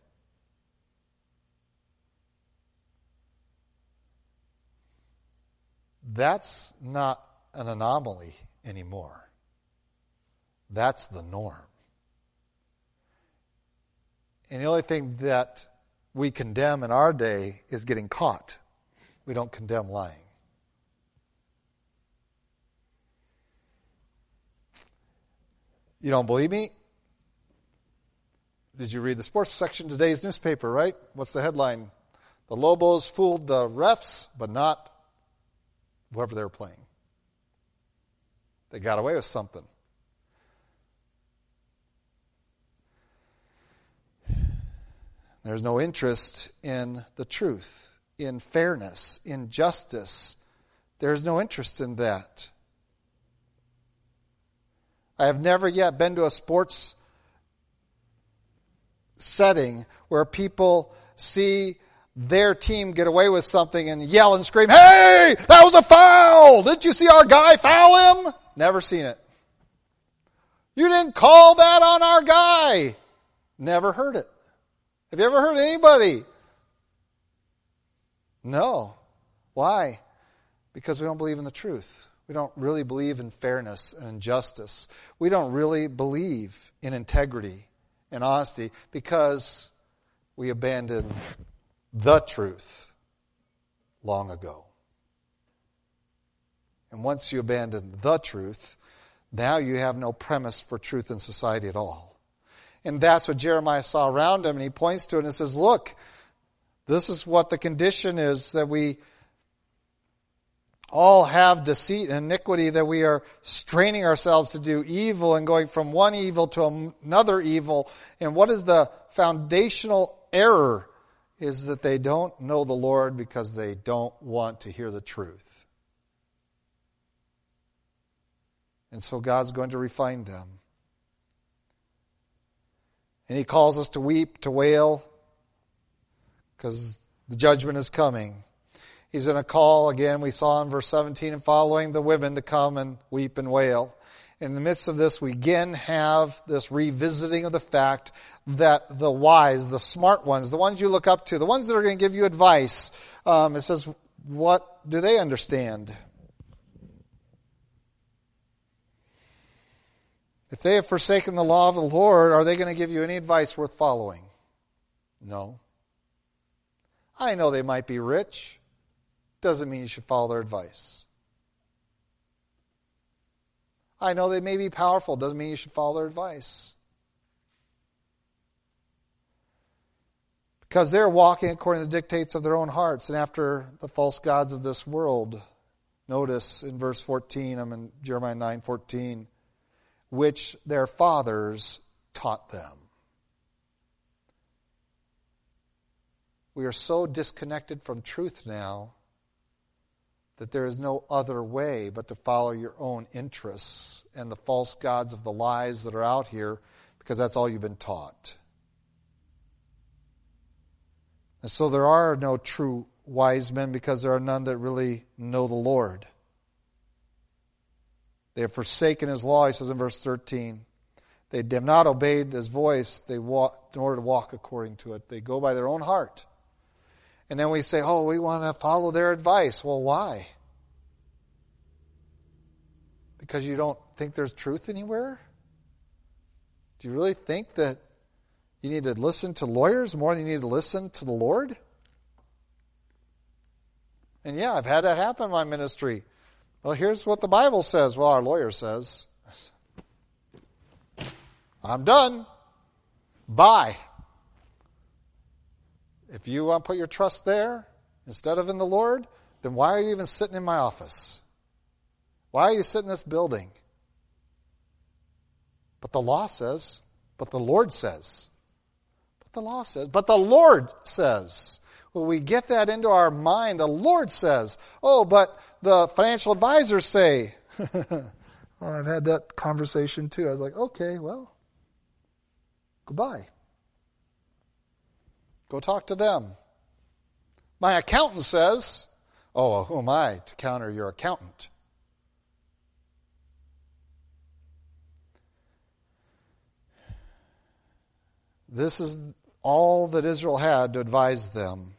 That's not an anomaly anymore. That's the norm. And the only thing that we condemn in our day is getting caught. We don't condemn lying. You don't believe me? Did you read the sports section today's newspaper, right? What's the headline? The Lobos fooled the refs, but not whoever they were playing. They got away with something. There's no interest in the truth, in fairness, in justice. There's no interest in that. I have never yet been to a sports setting where people see their team get away with something and yell and scream, Hey, that was a foul! Didn't you see our guy foul him? Never seen it. You didn't call that on our guy. Never heard it. Have you ever heard anybody? No. Why? Because we don't believe in the truth. We don't really believe in fairness and justice. We don't really believe in integrity and honesty because we abandoned the truth long ago. And once you abandon the truth, now you have no premise for truth in society at all. And that's what Jeremiah saw around him. And he points to it and says, Look, this is what the condition is that we all have deceit and iniquity, that we are straining ourselves to do evil and going from one evil to another evil. And what is the foundational error? Is that they don't know the Lord because they don't want to hear the truth. And so God's going to refine them. And he calls us to weep, to wail, because the judgment is coming. He's going to call, again, we saw in verse 17 and following, the women to come and weep and wail. In the midst of this, we again have this revisiting of the fact that the wise, the smart ones, the ones you look up to, the ones that are going to give you advice, um, it says, what do they understand? If they have forsaken the law of the Lord, are they going to give you any advice worth following? No. I know they might be rich. Doesn't mean you should follow their advice. I know they may be powerful. Doesn't mean you should follow their advice. Because they're walking according to the dictates of their own hearts and after the false gods of this world. Notice in verse 14, I'm in Jeremiah 9 14 which their fathers taught them. We are so disconnected from truth now that there is no other way but to follow your own interests and the false gods of the lies that are out here because that's all you've been taught. And so there are no true wise men because there are none that really know the Lord. They have forsaken his law, he says in verse 13. They have not obeyed his voice they walk, in order to walk according to it. They go by their own heart. And then we say, oh, we want to follow their advice. Well, why? Because you don't think there's truth anywhere? Do you really think that you need to listen to lawyers more than you need to listen to the Lord? And yeah, I've had that happen in my ministry. Well, here's what the Bible says. Well, our lawyer says. I'm done. Bye. If you want to put your trust there instead of in the Lord, then why are you even sitting in my office? Why are you sitting in this building? But the law says, but the Lord says. But the law says, but the Lord says. When we get that into our mind, the Lord says, oh, but the financial advisors say. well, I've had that conversation too. I was like, okay, well, goodbye. Go talk to them. My accountant says, oh, well, who am I to counter your accountant? This is all that Israel had to advise them.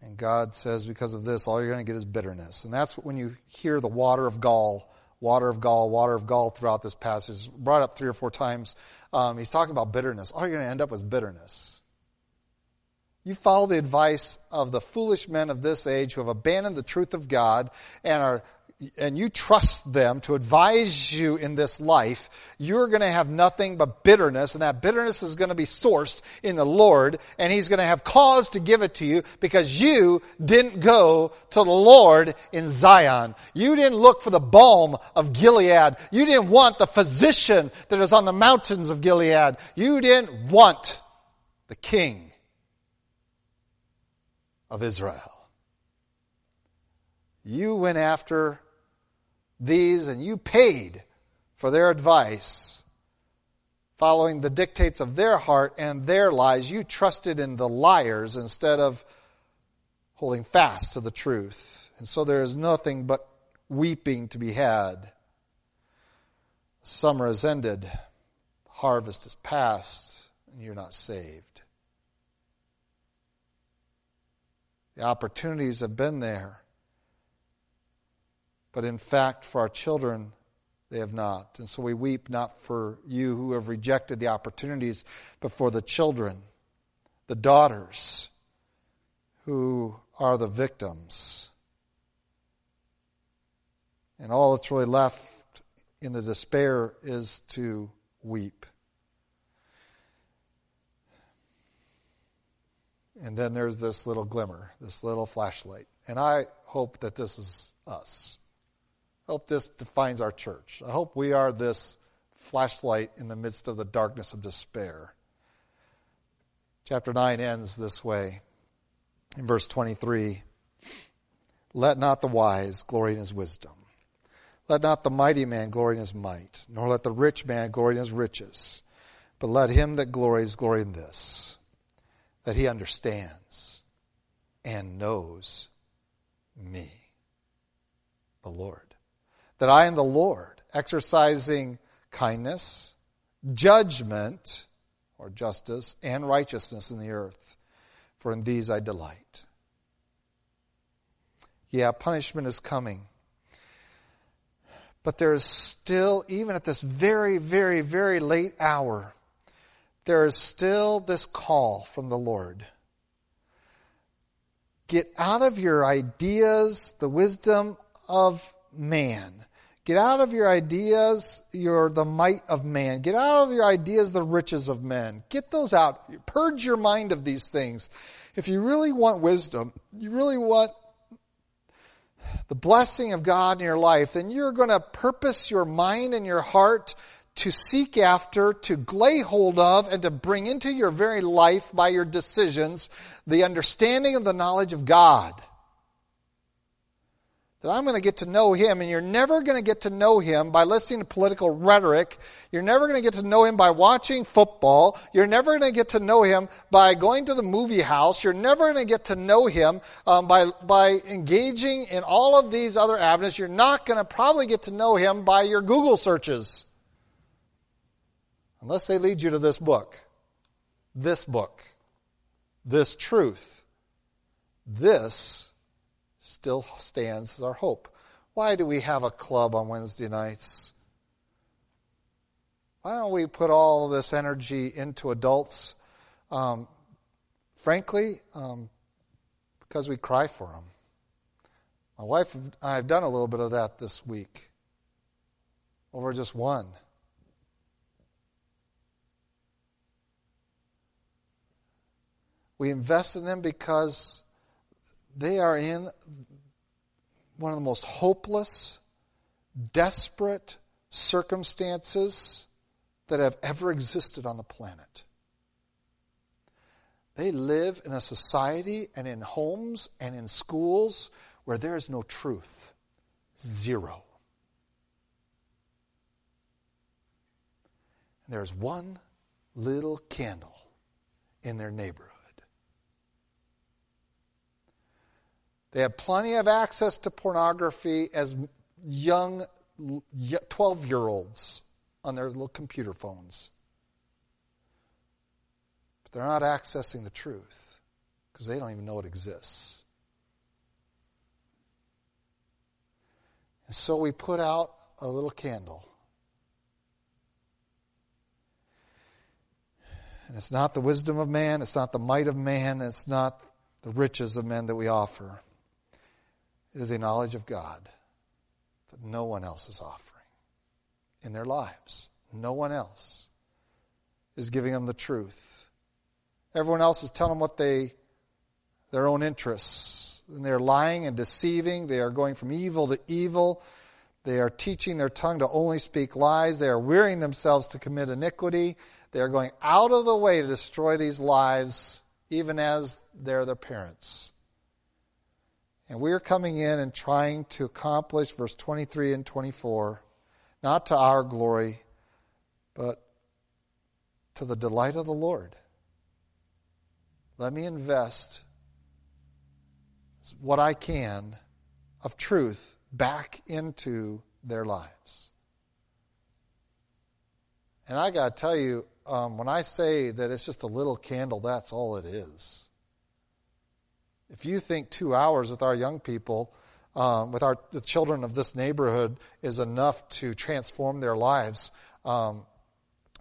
And God says, because of this, all you're going to get is bitterness. And that's when you hear the water of gall, water of gall, water of gall throughout this passage, brought up three or four times. Um, he's talking about bitterness. All you're going to end up with bitterness. You follow the advice of the foolish men of this age who have abandoned the truth of God and are and you trust them to advise you in this life, you're going to have nothing but bitterness, and that bitterness is going to be sourced in the Lord, and He's going to have cause to give it to you because you didn't go to the Lord in Zion. You didn't look for the balm of Gilead. You didn't want the physician that is on the mountains of Gilead. You didn't want the King of Israel. You went after these and you paid for their advice, following the dictates of their heart and their lies. You trusted in the liars instead of holding fast to the truth. And so there is nothing but weeping to be had. Summer has ended, harvest is past, and you're not saved. The opportunities have been there. But in fact, for our children, they have not. And so we weep not for you who have rejected the opportunities, but for the children, the daughters who are the victims. And all that's really left in the despair is to weep. And then there's this little glimmer, this little flashlight. And I hope that this is us. I hope this defines our church. I hope we are this flashlight in the midst of the darkness of despair. Chapter 9 ends this way in verse 23 Let not the wise glory in his wisdom. Let not the mighty man glory in his might, nor let the rich man glory in his riches. But let him that glories glory in this, that he understands and knows me, the Lord that I am the Lord, exercising kindness, judgment, or justice, and righteousness in the earth, for in these I delight. Yeah, punishment is coming. But there is still, even at this very, very, very late hour, there is still this call from the Lord. Get out of your ideas, the wisdom of man. Get out of your ideas, your the might of man. Get out of your ideas, the riches of men. Get those out. Purge your mind of these things. If you really want wisdom, you really want the blessing of God in your life, then you're going to purpose your mind and your heart to seek after, to lay hold of, and to bring into your very life by your decisions the understanding of the knowledge of God that I'm going to get to know him, and you're never going to get to know him by listening to political rhetoric. You're never going to get to know him by watching football. You're never going to get to know him by going to the movie house. You're never going to get to know him um, by, by engaging in all of these other avenues. You're not going to probably get to know him by your Google searches. Unless they lead you to this book, this book, this truth, this still stands as our hope. Why do we have a club on Wednesday nights? Why don't we put all this energy into adults? Um, frankly, um, because we cry for them. My wife and I have done a little bit of that this week over just one. We invest in them because they are in one of the most hopeless, desperate circumstances that have ever existed on the planet. They live in a society and in homes and in schools where there is no truth. Zero. And There's one little candle in their neighborhood. They have plenty of access to pornography as young 12 year olds on their little computer phones. But they're not accessing the truth because they don't even know it exists. And so we put out a little candle. And it's not the wisdom of man, it's not the might of man, it's not the riches of men that we offer. It is a knowledge of God that no one else is offering in their lives. No one else is giving them the truth. Everyone else is telling them what they, their own interests. And they're lying and deceiving. They are going from evil to evil. They are teaching their tongue to only speak lies. They are wearying themselves to commit iniquity. They are going out of the way to destroy these lives, even as they're their parents. And we are coming in and trying to accomplish verse 23 and 24, not to our glory, but to the delight of the Lord. Let me invest what I can of truth back into their lives. And I got to tell you, um, when I say that it's just a little candle, that's all it is. If you think two hours with our young people, um, with our the children of this neighborhood, is enough to transform their lives, um,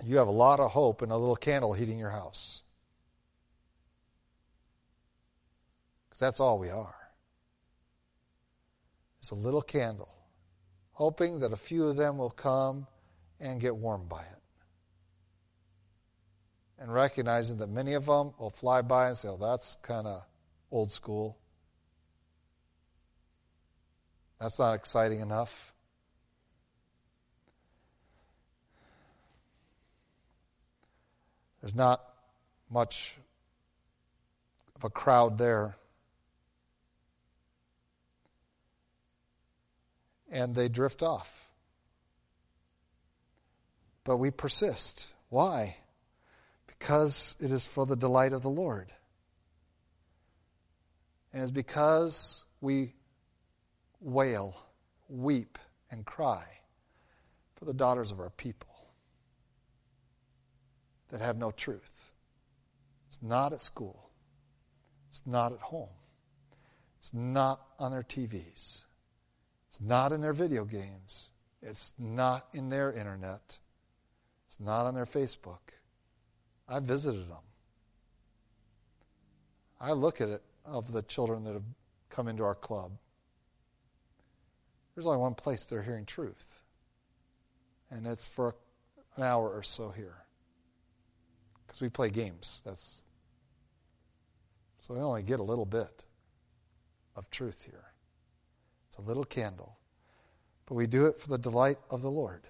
you have a lot of hope in a little candle heating your house. Because that's all we are. It's a little candle, hoping that a few of them will come and get warmed by it. And recognizing that many of them will fly by and say, oh, that's kind of old school. That's not exciting enough. There's not much of a crowd there. And they drift off. But we persist. Why? Because it is for the delight of the Lord. And it's because we wail, weep, and cry for the daughters of our people that have no truth. It's not at school. It's not at home. It's not on their TVs. It's not in their video games. It's not in their internet. It's not on their Facebook. I visited them. I look at it of the children that have come into our club. There's only one place they're hearing truth, and it's for an hour or so here. Because we play games. That's so they only get a little bit of truth here. It's a little candle. But we do it for the delight of the Lord.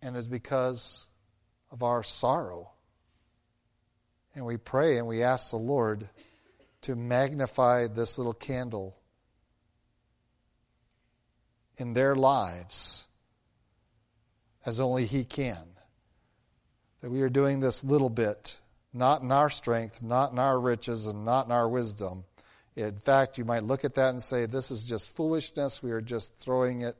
And it's because of our sorrow. And we pray and we ask the Lord to magnify this little candle in their lives as only He can. That we are doing this little bit, not in our strength, not in our riches, and not in our wisdom. In fact, you might look at that and say, This is just foolishness. We are just throwing it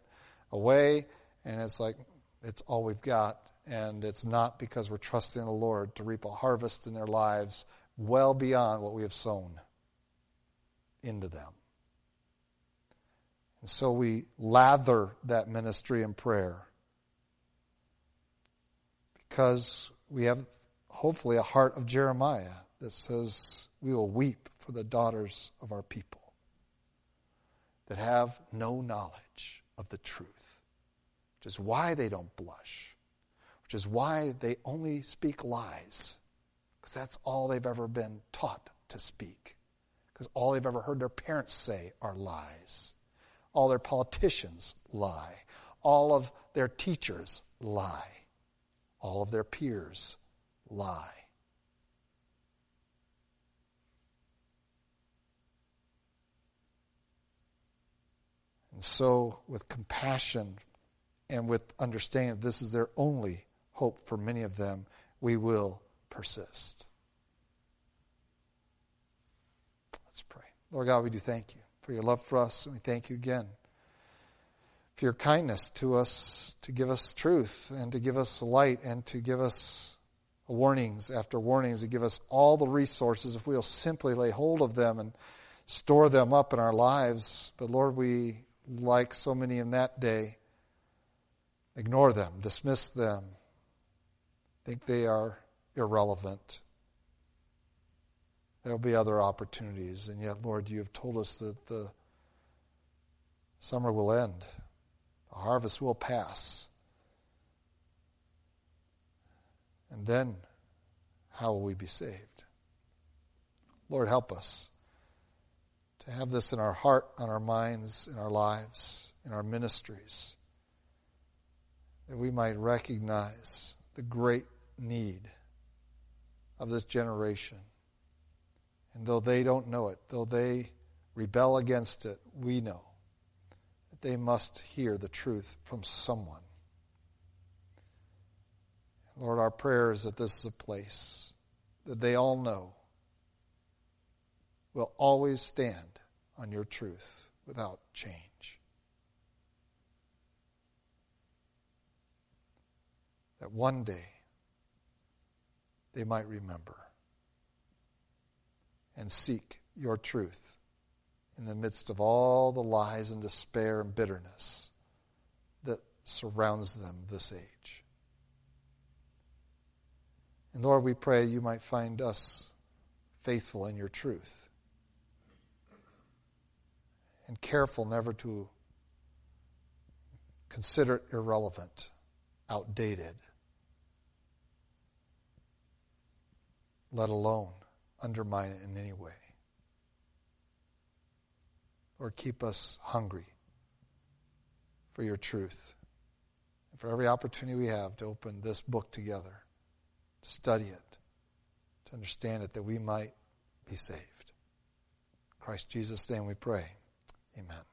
away. And it's like, it's all we've got. And it's not because we're trusting the Lord to reap a harvest in their lives well beyond what we have sown into them. And so we lather that ministry in prayer because we have hopefully a heart of Jeremiah that says we will weep for the daughters of our people that have no knowledge of the truth, which is why they don't blush, which is why they only speak lies, because that's all they've ever been taught to speak because all they've ever heard their parents say are lies. All their politicians lie. All of their teachers lie. All of their peers lie. And so, with compassion and with understanding that this is their only hope for many of them, we will persist. Let's pray. Lord God, we do thank you for your love for us, and we thank you again for your kindness to us to give us truth and to give us light and to give us warnings after warnings, to give us all the resources if we'll simply lay hold of them and store them up in our lives. But Lord, we, like so many in that day, ignore them, dismiss them, think they are irrelevant. There will be other opportunities, and yet, Lord, you have told us that the summer will end. The harvest will pass. And then, how will we be saved? Lord, help us to have this in our heart, on our minds, in our lives, in our ministries, that we might recognize the great need of this generation. And though they don't know it, though they rebel against it, we know that they must hear the truth from someone. Lord, our prayer is that this is a place that they all know will always stand on your truth without change. That one day they might remember and seek your truth in the midst of all the lies and despair and bitterness that surrounds them this age. And Lord, we pray you might find us faithful in your truth and careful never to consider it irrelevant, outdated, let alone undermine it in any way. Lord, keep us hungry for your truth. And for every opportunity we have to open this book together, to study it, to understand it, that we might be saved. In Christ Jesus' name we pray. Amen.